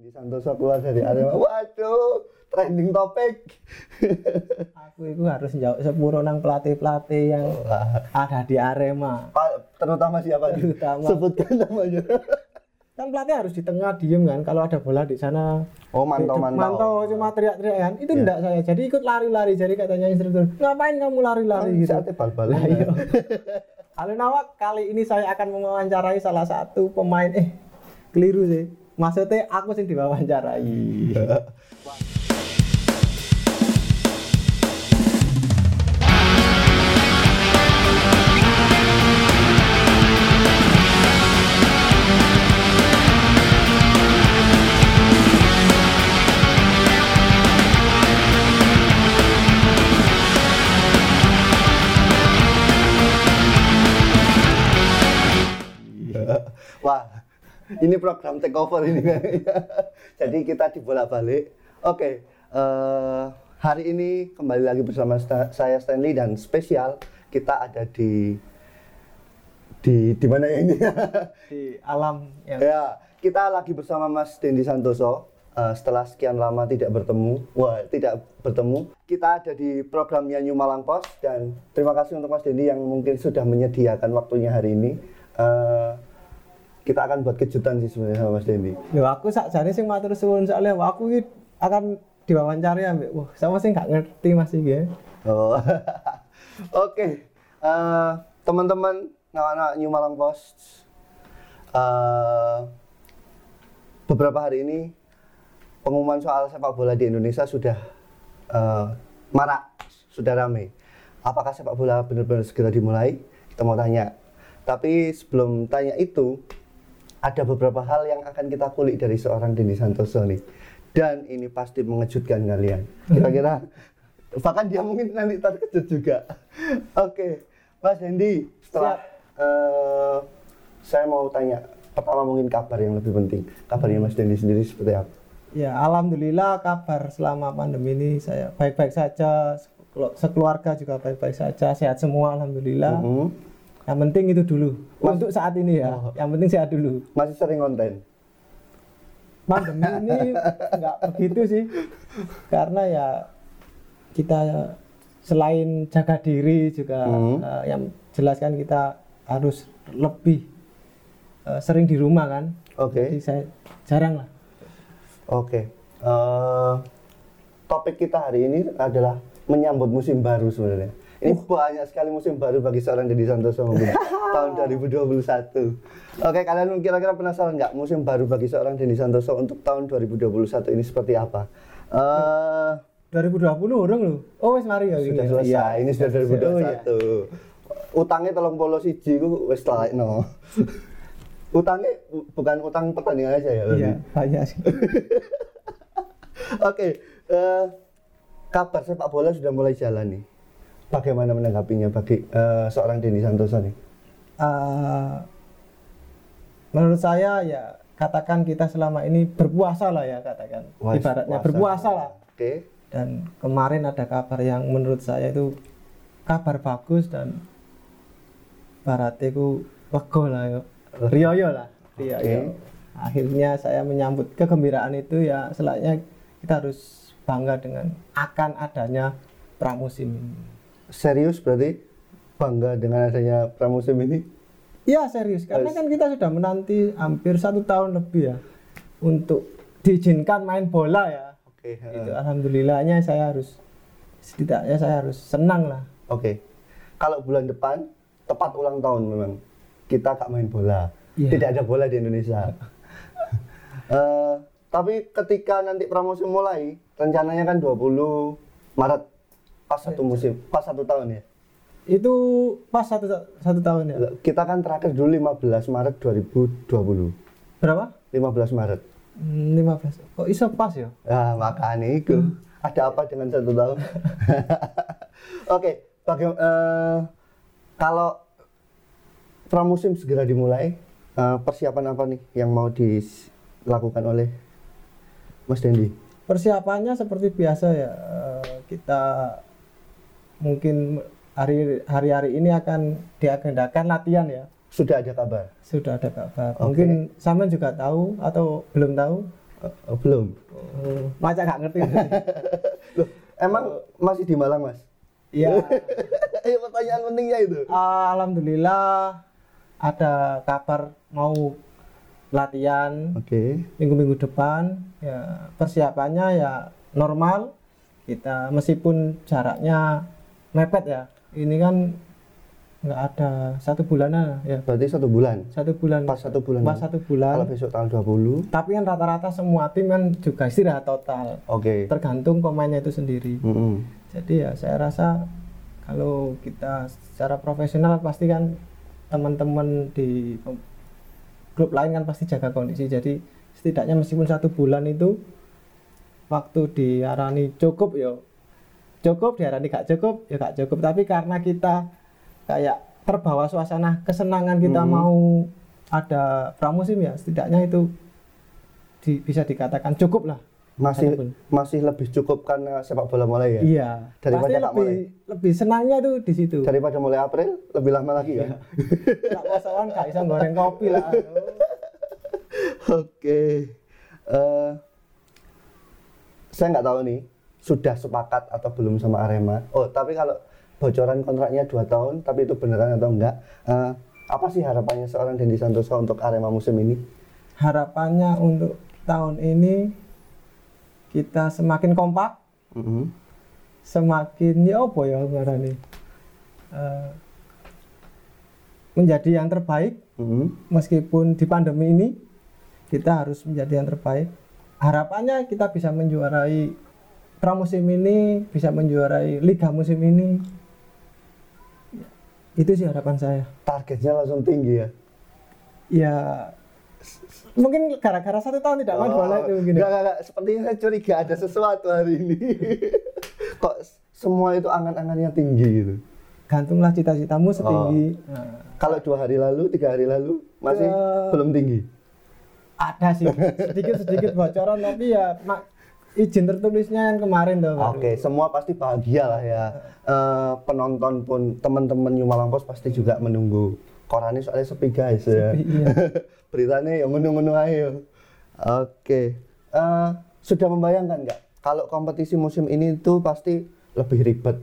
Di Santoso keluar dari Arema. Waduh, trending topik. Aku itu harus jauh sepuro nang pelatih-pelatih yang Wah, ada di Arema. Pak, terutama siapa? Terutama. Sebutkan namanya. Kan pelatih harus di tengah diem kan kalau ada bola di sana. Oh, mantau, mantau. Mantau cuma teriak-teriak kan. Itu enggak saya. Jadi ikut lari-lari. Jadi katanya instruktur, "Ngapain kamu lari-lari?" Kan gitu. saatnya bal-balan. Lah, iya. Halo Nawak, kali ini saya akan mewawancarai salah satu pemain eh keliru sih. Maksudnya aku sih diwawancarai. Ini program takeover ini kayaknya. Jadi kita dibolak-balik. Oke, eh, hari ini kembali lagi bersama sta- saya Stanley dan spesial kita ada di di di mana ini? Di alam yang ya, kita lagi bersama Mas Dendi Santoso. Eh, setelah sekian lama tidak bertemu, wah tidak bertemu, kita ada di programnya New Malang Post dan terima kasih untuk Mas Dendi yang mungkin sudah menyediakan waktunya hari ini. Eh, kita akan buat kejutan sih sebenarnya sama Mas Dendi. Loh aku sakjane sing matur suwun soalnya aku iki akan diwawancari ambek wah sama sih nggak ngerti Mas iki. ya. Oh. Oke. Eh, teman-teman anak-anak New Malang Post. eh, beberapa hari ini pengumuman soal sepak bola di Indonesia sudah eh, marak, sudah ramai. Apakah sepak bola benar-benar segera dimulai? Kita mau tanya. Tapi sebelum tanya itu, ada beberapa hal yang akan kita kulik dari seorang Dendi Santoso nih. Dan ini pasti mengejutkan kalian. Kira-kira bahkan dia mungkin nanti terkejut juga. Oke, Mas Dendi, setelah eh, saya mau tanya pertama mungkin kabar yang lebih penting. Kabarnya Mas Dendi sendiri seperti apa? Ya alhamdulillah kabar selama pandemi ini saya baik-baik saja Sekelu- sekeluarga juga baik-baik saja sehat semua alhamdulillah. Hmm, Yang penting itu dulu untuk saat ini ya. Oh. Yang penting sehat dulu. Masih sering konten. pandemi ini nggak begitu sih karena ya kita selain jaga diri juga Hmm. eh, yang jelas kan kita harus lebih eh, sering di rumah kan Oke. jadi saya jarang lah Oke. Eh, topik kita hari ini adalah menyambut musim baru sebenarnya. Ini banyak sekali musim baru bagi seorang Deddy Santoso mungkin tahun 2021. Oke, kalian kira-kira penasaran nggak musim baru bagi seorang Deddy Santoso untuk tahun 2021 ini seperti apa? Eh, 2020 orang loh oh wes mari ya sudah ini. selesai. Iya. Ini sudah Oh, iya. 2021. Utangnya tolong polo siji ku wis no. Utangnya bu- bukan utang pertandingan aja ya. iya banyak sih Oke, eh, kabar sepak bola sudah mulai jalan nih. Bagaimana menanggapinya bagi eh, seorang Dendi Santoso nih? Eh, menurut saya ya katakan kita selama ini berpuasa lah ya katakan. Wah, ibaratnya puasa. berpuasa lah. Oke, dan kemarin ada kabar yang menurut saya itu kabar bagus dan baratiku wego lah yo. Riyoyo lah riyoyo akhirnya saya menyambut kegembiraan itu ya selainnya kita harus bangga dengan akan adanya pramusim ini serius berarti bangga dengan adanya pramusim ini? Iya serius karena kan kita sudah menanti hampir satu tahun lebih ya untuk diizinkan main bola ya Oke, eh, itu alhamdulillahnya saya harus setidaknya saya harus senang lah oke. Kalau bulan depan tepat ulang tahun memang kita gak main bola, Iya. tidak ada bola di Indonesia. Eh, tapi ketika nanti pramusim mulai, rencananya kan 20 Maret pas satu musim, pas satu tahun ya. itu pas satu satu tahun ya Kita kan terakhir dulu 15 Maret 2020. berapa 15 Maret. Hmm, 15 kok iso pas ya Ya, makanya itu. Ada apa dengan satu tahun? Oke, baga- eh, kalau pramusim segera dimulai, eh, persiapan apa nih yang mau dilakukan oleh Mas Dendi? persiapannya seperti biasa ya eh, kita mungkin hari hari-hari ini akan diagendakan latihan ya Sudah ada kabar? sudah ada kabar Oke. mungkin sama juga tahu atau belum tahu Oh, belum. Oh, Macam nggak ngerti. Loh, emang masih di Malang, Mas? Iya. Ayo pertanyaan pentingnya itu. Alhamdulillah ada kabar mau latihan Oke. minggu-minggu depan. Ya persiapannya ya normal. Kita meskipun jaraknya mepet ya. Ini kan nggak ada satu bulanan ya. Berarti satu bulan. Satu bulan. Pas satu bulan. Pas satu bulan. Kalau besok tanggal 20. Tapi kan rata-rata semua tim kan juga istirahat total. Oke. Tergantung pemainnya itu sendiri. Mm-mm. Jadi ya saya rasa kalau kita secara profesional pasti kan teman-teman di klub lain kan pasti jaga kondisi. Jadi setidaknya meskipun satu bulan itu waktu diarani cukup ya cukup diarani gak cukup ya gak cukup. Tapi karena kita kayak terbawa suasana kesenangan kita Hmm. mau ada pramusim ya setidaknya itu di- bisa dikatakan cukup lah. Masih bulan. masih lebih cukup karena sepak bola mulai ya. Iya. Daripada Pasti lebih mulai. lebih senangnya tuh di situ. Daripada mulai April lebih lama lagi Iya. ya. Nak kosongan gak bisa goreng kopi lah. Oke. Eh, saya nggak tahu nih sudah sepakat atau belum sama Arema. Oh, tapi kalau bocoran kontraknya dua tahun, tapi itu beneran atau enggak? Eh, apa sih harapannya seorang Dendi Santoso untuk Arema musim ini? Harapannya untuk tahun ini kita semakin kompak, Mhm. semakin ya apa ya ngarani? Eh, menjadi yang terbaik Mhm. meskipun di pandemi ini kita harus menjadi yang terbaik. Harapannya kita bisa menjuarai pramusim ini, bisa menjuarai liga musim ini. Itu sih harapan saya. Targetnya langsung tinggi ya. Ya mungkin gara-gara satu tahun tidak main bola itu mungkin. ya. Enggak, enggak, enggak. Sepertinya saya curiga ada sesuatu hari ini. Kok semua itu angan-angannya tinggi gitu. Gantunglah cita-citamu setinggi. Oh. Nah, Kalau dua hari lalu, tiga hari lalu masih Ya. belum tinggi. ada sih sedikit-sedikit bocoran tapi ya mak, izin tertulisnya yang kemarin baru. Oke, semua pasti bahagia lah ya. Eh, penonton pun teman-teman New Malang Post pasti juga menunggu. Korannya soalnya sepi guys ya. Sepi, iya. Beritanya yang menunggu-menunggu ayo. Oke. Eh, sudah membayangkan nggak kalau kompetisi musim ini tuh pasti lebih ribet.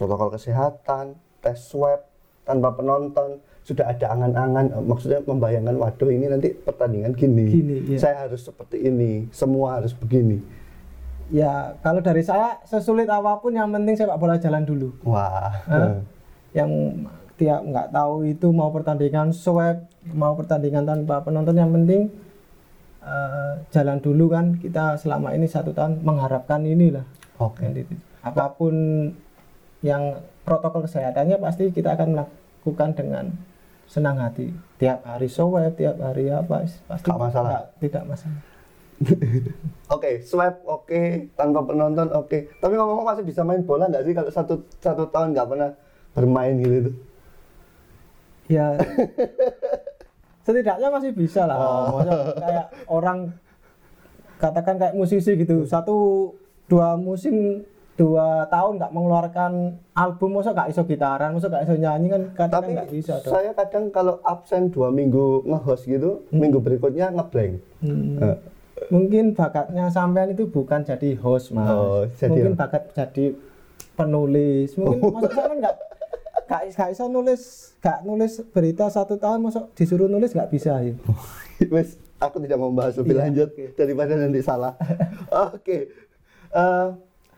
Protokol kesehatan, tes swab tanpa penonton, sudah ada angan-angan eh, maksudnya membayangkan waduh ini nanti pertandingan gini. Gini, iya. Saya harus seperti ini, semua harus begini. Ya kalau dari saya sesulit apa pun yang penting sepak bola jalan dulu. Wah. Hah? Yang tiap nggak tahu itu mau pertandingan swab, mau pertandingan tanpa penonton yang penting eh, jalan dulu kan kita selama ini satu tahun mengharapkan inilah. Oke. Itu. Apa pun yang protokol kesehatannya pasti kita akan melakukan dengan senang hati. Tiap hari swab, tiap hari apa, pasti Nggak masalah. tidak masalah. Oke, swab oke, tanpa penonton oke. Tapi ngomong-ngomong masih bisa main bola nggak sih kalau satu satu tahun nggak pernah bermain gitu? tuh? Ya setidaknya masih bisa lah. Oh. Kayak orang katakan kayak musisi gitu, satu dua musim dua tahun nggak mengeluarkan album, masa nggak iso gitaran, masa nggak iso nyanyi kan katakan Tapi nggak bisa dong. saya kadang kalau absen dua minggu nge-host gitu, minggu berikutnya ngeblank. Hmm. Eh, Mungkin bakatnya sampean itu bukan jadi host mas, Oh, jadi mungkin bakat jadi penulis. Mungkin maksud saya nggak nggak bisa nulis, nggak nulis berita satu tahun, masuk disuruh nulis nggak bisa ya. Wes, aku tidak mau bahas lebih Iya, lanjut oke. daripada nanti salah. Oke. Eh,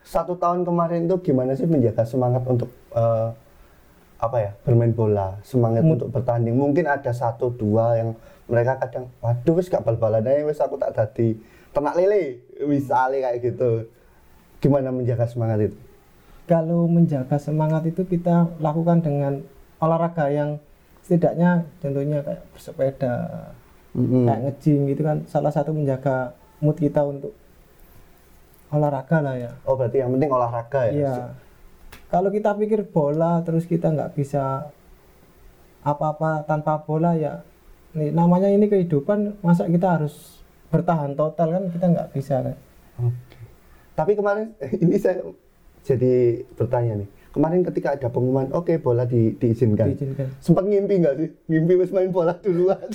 satu tahun kemarin tuh gimana sih menjaga semangat untuk eh, apa ya bermain bola, semangat Mood. untuk bertanding. Mungkin ada satu dua yang mereka kadang, waduh wes gak bal-balan aja, wes aku tak tadi ternak lele, misalnya kayak gitu. Gimana menjaga semangat itu? kalau menjaga semangat itu kita lakukan dengan olahraga yang setidaknya contohnya kayak bersepeda, Mm-mm. kayak nge-gym gitu kan salah satu menjaga mood kita untuk olahraga lah ya. Oh berarti yang penting olahraga ya? Iya. Kalau kita pikir bola terus kita nggak bisa apa-apa tanpa bola ya nih, namanya ini kehidupan masa kita harus bertahan total kan kita nggak bisa kan. Oke. Tapi kemarin ini saya jadi bertanya nih. Kemarin ketika ada pengumuman, oke bola di, diizinkan. Diizinkan. Sempat ngimpi nggak sih? Ngimpi wis main bola duluan.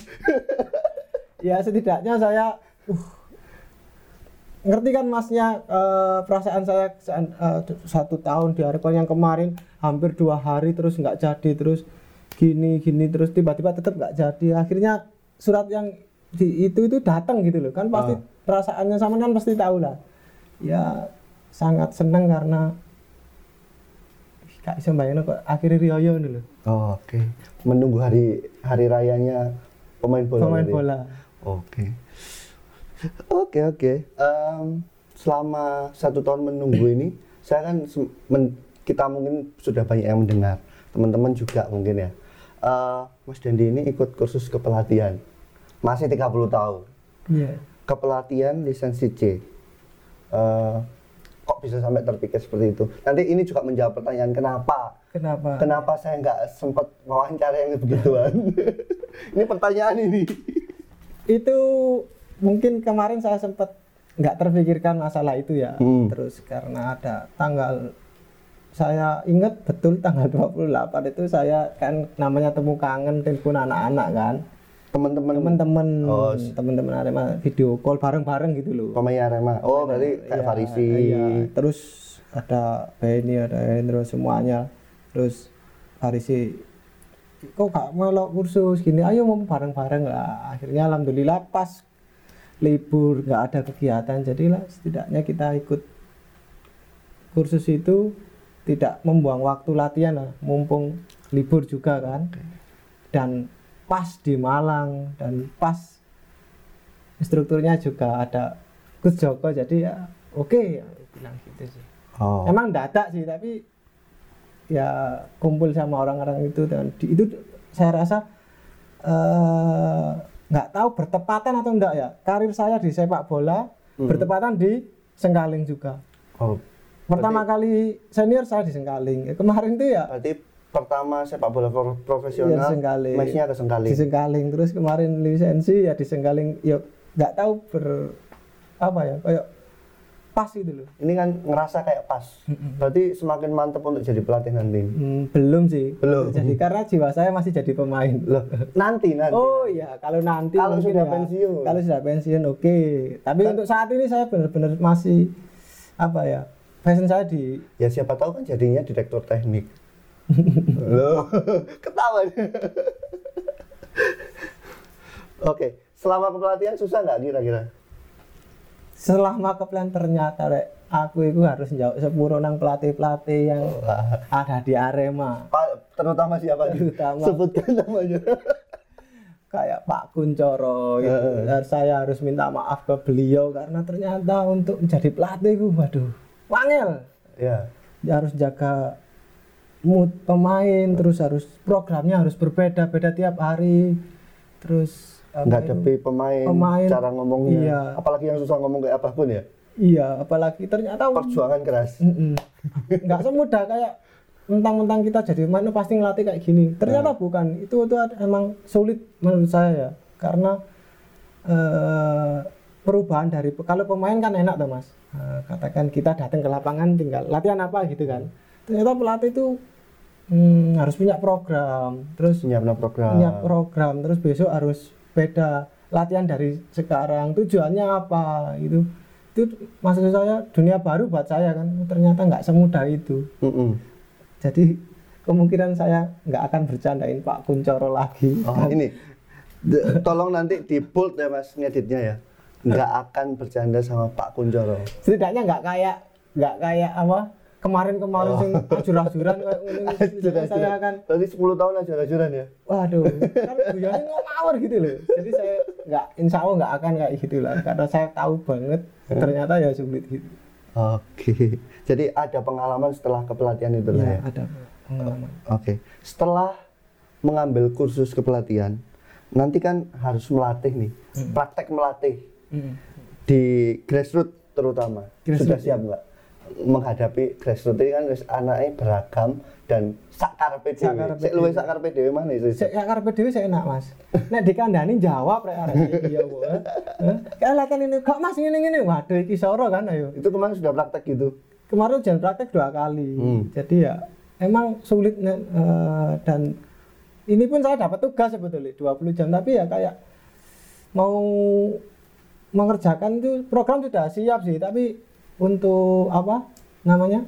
Ya setidaknya saya uh ngerti kan masnya eh, perasaan saya eh, satu tahun di Arekon yang kemarin hampir dua hari terus nggak jadi terus gini gini terus tiba-tiba tetap nggak jadi akhirnya surat yang di, itu itu datang gitu loh kan pasti perasaannya sama kan pasti tahu lah ya sangat senang karena gak bisa bayangin kok akhirnya Rioyo ini loh Oh, Oke. Menunggu hari hari rayanya pemain bola. pemain berarti? bola Oke. Oke oke. Selama satu tahun menunggu ini, saya kan men- kita mungkin sudah banyak yang mendengar, teman-teman juga mungkin ya. Eh, Mas Dandi ini ikut kursus kepelatihan, masih 30 tahun. iya Kepelatihan lisensi C. Eh, kok bisa sampai terpikir seperti itu? Nanti ini juga menjawab pertanyaan kenapa kenapa Kenapa saya nggak sempat wawancara yang begituan? ini pertanyaan ini. itu mungkin kemarin saya sempat nggak terpikirkan masalah itu ya Hmm. terus karena ada tanggal saya ingat betul tanggal 28 itu saya kan namanya temu kangen telepon anak-anak kan. Teman-teman. Teman-teman. Oh, teman-teman Arema video call bareng-bareng gitu loh. Pemain Arema. Oh, berarti kayak Iya, Farisi. iya. terus ada Benny ada Hendro semuanya. Terus Farisi kok gak melok kursus? Gini ayo mau bareng-bareng lah. Akhirnya alhamdulillah pas libur nggak ada kegiatan. Jadilah setidaknya kita ikut kursus itu tidak membuang waktu latihan lah mumpung libur juga kan. Dan pas di Malang dan pas instrukturnya juga ada Gus Joko jadi ya oke. Ya bilang gitu sih. Oh. emang dadak sih tapi ya kumpul sama orang-orang itu dan di- itu saya rasa eh, nggak tahu bertepatan atau enggak ya. Karir saya di sepak bola bertepatan di Sengkaling juga. Oh, pertama kali senior saya di Sengkaling kemarin tuh ya berarti pertama sepak bola pro- profesional Sengkaling. matchnya ke di Sengkaling. Sengkaling terus kemarin lisensi ya di Sengkaling ya nggak tahu ber apa ya kayak pas itu loh Ini kan ngerasa kayak pas. Berarti semakin mantep untuk jadi pelatih nanti. Hmm, belum sih Belum. jadi karena jiwa saya masih jadi pemain Loh, nanti nanti. Oh iya, kalau nanti Kalau sudah ya. pensiun. Kalau sudah pensiun oke. Tapi untuk saat ini saya benar-benar masih apa ya? Passion saya di Ya siapa tahu kan jadinya direktur teknik. Loh, ketawa. Oke, selama kepelatihan susah nggak kira-kira? selama keplan ternyata rek aku itu harus jauh sepuro nang pelatih-pelatih yang Wah, ada di Arema. Pak, terutama siapa? Terutama. Sebutkan namanya. Kayak Pak Kuncoro gitu. Dan saya harus minta maaf ke beliau karena ternyata untuk menjadi pelatih itu waduh, wangel. ya. dia harus jaga mood pemain terus harus programnya harus berbeda-beda tiap hari terus? Ngadepi pemain, Pemain, cara ngomongnya. iya. Apalagi yang susah ngomong kayak apa pun ya. iya apalagi ternyata Perjuangan keras. Mm-mm. nggak semudah kayak mentang-mentang kita jadi pemain pasti ngelatih kayak gini ternyata bukan itu itu emang sulit menurut saya ya karena eh, perubahan dari kalau pemain kan enak tuh mas Eh, katakan kita datang ke lapangan tinggal latihan apa gitu kan ternyata pelatih itu hmm, harus punya program terus Nyiapin program. punya program terus besok harus beda latihan dari sekarang tujuannya apa itu itu maksud saya dunia baru buat saya kan ternyata nggak semudah itu Mm-mm. jadi kemungkinan saya nggak akan bercandain Pak Kuncoro lagi Oh, ini. D- tolong nanti di bold ya Mas ngeditnya ya. Nggak akan bercanda sama Pak Kuncoro. setidaknya nggak kayak nggak kayak apa kemarin-kemarin sing ajur-ajuran kayak ngono. saya akan Berarti 10 tahun ajur-ajuran ya? waduh kan guyonnya ngawur gitu loh jadi saya nggak insya Allah nggak akan kayak gitu lah karena saya tahu banget ternyata ya sulit gitu Oke. Jadi ada pengalaman setelah kepelatihan itu ya ya? ada pengalaman Oke. Setelah mengambil kursus kepelatihan, nanti kan harus melatih nih. Praktek melatih Di grassroots terutama. Sudah Grassroots, siap nggak? Menghadapi grassroots ini kan wis anaknya beragam dan sakar PDW. Luwih dhewe. sakar PDW mana itu? Ya karena PDW saya enak mas. Nek dikandani jawab rek arek iya bu. Kayak latihan ini kok mas ini ini waduh iki soro kan ayo. Itu kemarin sudah praktek gitu. Kemarin jangan praktek dua kali. Hmm. Jadi ya emang sulit eh, dan ini pun saya dapat tugas sebetulnya 20 jam tapi ya kayak mau mengerjakan itu program sudah siap sih tapi untuk apa namanya?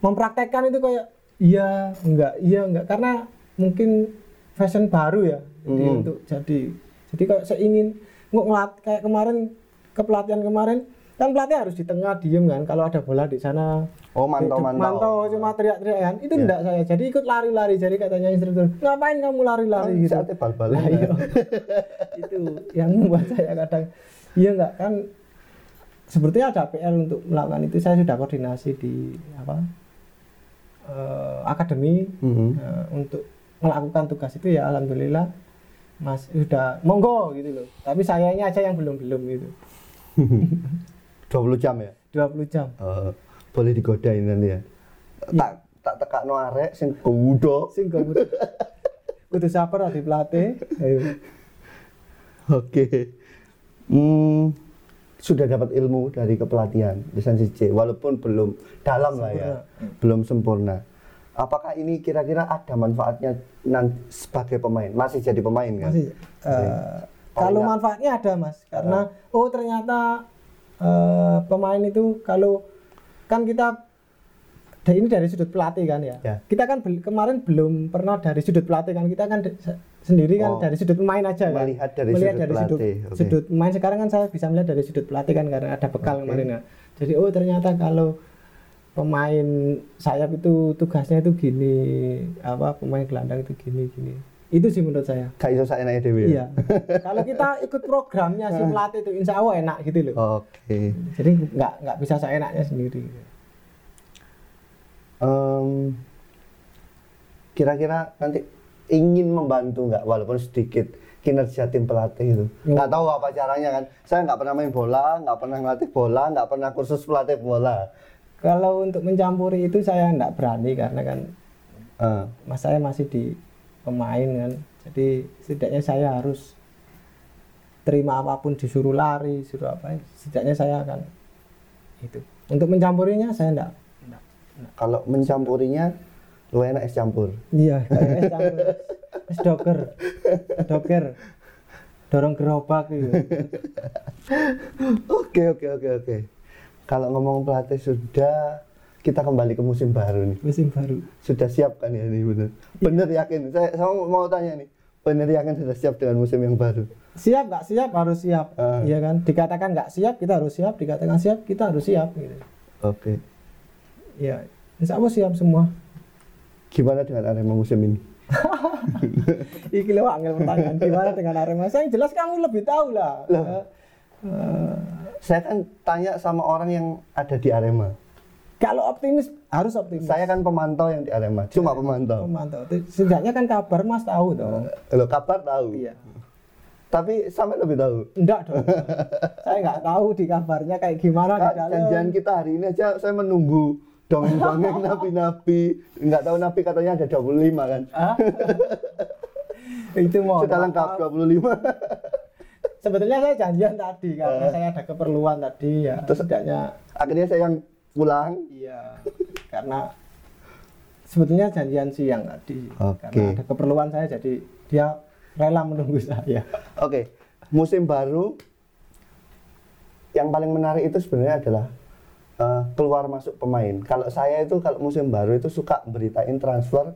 Mempraktekkan itu kayak iya enggak iya enggak. Karena mungkin fashion baru ya jadi Hmm. untuk jadi jadi kayak saya ingin nggak ngelat kayak kemarin ke pelatihan kemarin. Kan pelatih harus di tengah diem kan kalau ada bola di sana Oh, mantau Hidup- mantau. mantau cuma teriak-teriak kan itu Ya. enggak saya jadi ikut lari-lari jadi katanya instruktur ngapain kamu lari-lari Kan gitu saatnya bal-balan. Lah, iya. itu yang membuat saya kadang iya enggak kan sepertinya ada PR untuk melakukan itu saya sudah koordinasi di apa eh, akademi Mhm. eh, untuk melakukan tugas itu ya alhamdulillah mas sudah monggo gitu loh tapi sayanya aja yang belum belum gitu 20 jam ya? 20 jam Eh, boleh digodain nanti ya. Iya. Tak tak tekakno arek sing kudo. sing gak kudu kudu sabar di pelatih ayo Oke. Hmm, sudah dapat ilmu dari kepelatihan lisensi C walaupun belum dalam lah ya. Sempurna. Belum sempurna. Apakah ini kira-kira ada manfaatnya nanti sebagai pemain? Masih jadi pemain kan? masih eh, kalau manfaatnya ada mas karena oh ternyata eh, pemain itu kalau kan kita ini dari sudut pelatih kan ya, Ya. kita kan bel- kemarin belum pernah dari sudut pelatih kan. Kita kan sendiri kan Oh. dari sudut pemain aja kan. Melihat dari sudut sudut, pelatih, oke. sudut pemain sekarang kan saya bisa melihat dari sudut pelatih kan karena ada bekal kemarin ya. Jadi oh ternyata kalau pemain sayap itu tugasnya itu gini apa pemain gelandang itu gini gini itu sih menurut saya Gak iso saenake dhewe. ya? Iya. Kalau kita ikut programnya si pelatih itu insya Allah enak gitu loh. Oke. Jadi nggak nggak bisa saya enaknya sendiri. Em, kira-kira nanti ingin membantu nggak walaupun sedikit kinerja tim pelatih itu Hmm. nggak tahu apa caranya kan saya nggak pernah main bola nggak pernah ngelatih bola nggak pernah kursus pelatih bola Kalau untuk mencampuri itu saya nggak berani karena kan Eh, mas saya masih di pemain kan. Jadi setidaknya saya harus terima apa pun disuruh lari, disuruh apa, setidaknya saya akan itu. Untuk mencampurinya saya enggak. enggak. kalau mencampurinya lu enak es campur Iya, es campur. Es doker. Doker. Dorong gerobak gitu. oke oke oke oke kalau ngomong pelatih sudah kita kembali ke musim baru nih. Musim baru. sudah siap kan ya ini bener? Bener yakin? Saya, saya mau tanya nih bener yakin sudah siap dengan musim yang baru? Siap nggak siap harus siap. Ah. iya kan? Dikatakan nggak siap kita harus siap. Dikatakan siap kita harus siap gitu. Oke. Ya insya Allah siap semua. Gimana dengan Arema musim ini? Iki lo angel pertanyaan. Gimana dengan Arema? Saya yang jelas kamu lebih tahu lah. Loh. Eh, Saya kan tanya sama orang yang ada di Arema. Kalau optimis harus optimis Saya kan pemantau yang di Arema, cuma pemantau. memantau setidaknya kan kabar mas tahu dong Lo kabar tahu. iya Tapi sampai lebih tahu. enggak dong saya nggak tahu di kabarnya kayak gimana di Kak, janjian kita hari ini aja saya menunggu dongeng-dongeng napi-napi. Nggak tahu napi katanya ada 25 kan. Hah? itu mau Sudah lengkap 25. sebetulnya saya janjian tadi karena saya ada keperluan tadi ya Terus- setidaknya Akhirnya saya yang pulang. Iya, karena sebetulnya janjian siang tadi. Oke. Karena ada keperluan saya, jadi dia rela menunggu saya. Oke, musim baru yang paling menarik itu sebenarnya adalah eh, keluar masuk pemain. Kalau saya itu kalau musim baru itu suka beritain transfer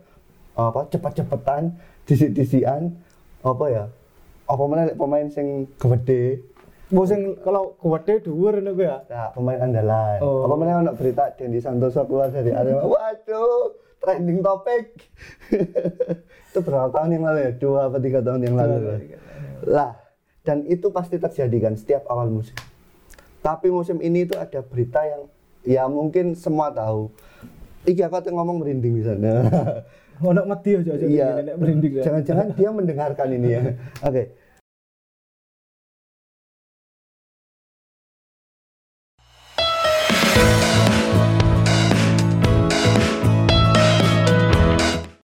apa cepet-cepetan, disi-disian, apa ya? Apa mana lek pemain sing gede, Musim kalau gede dhuwur ngono kuwi ya. nah, pemain andalan. Oh. Apa mana ono berita Dendi Santoso keluar dari Arema. Waduh, trending topik. itu berapa tahun yang lalu ya? Dua atau tiga tahun yang lalu. lah. Lah, dan itu pasti terjadi kan setiap awal musim. Tapi musim ini itu ada berita yang ya mungkin semua tahu. Iki aku tuh ngomong merinding di sana. Ono mati aja aja Iya. merinding ya. Jangan-jangan dia mendengarkan ini ya. Oke.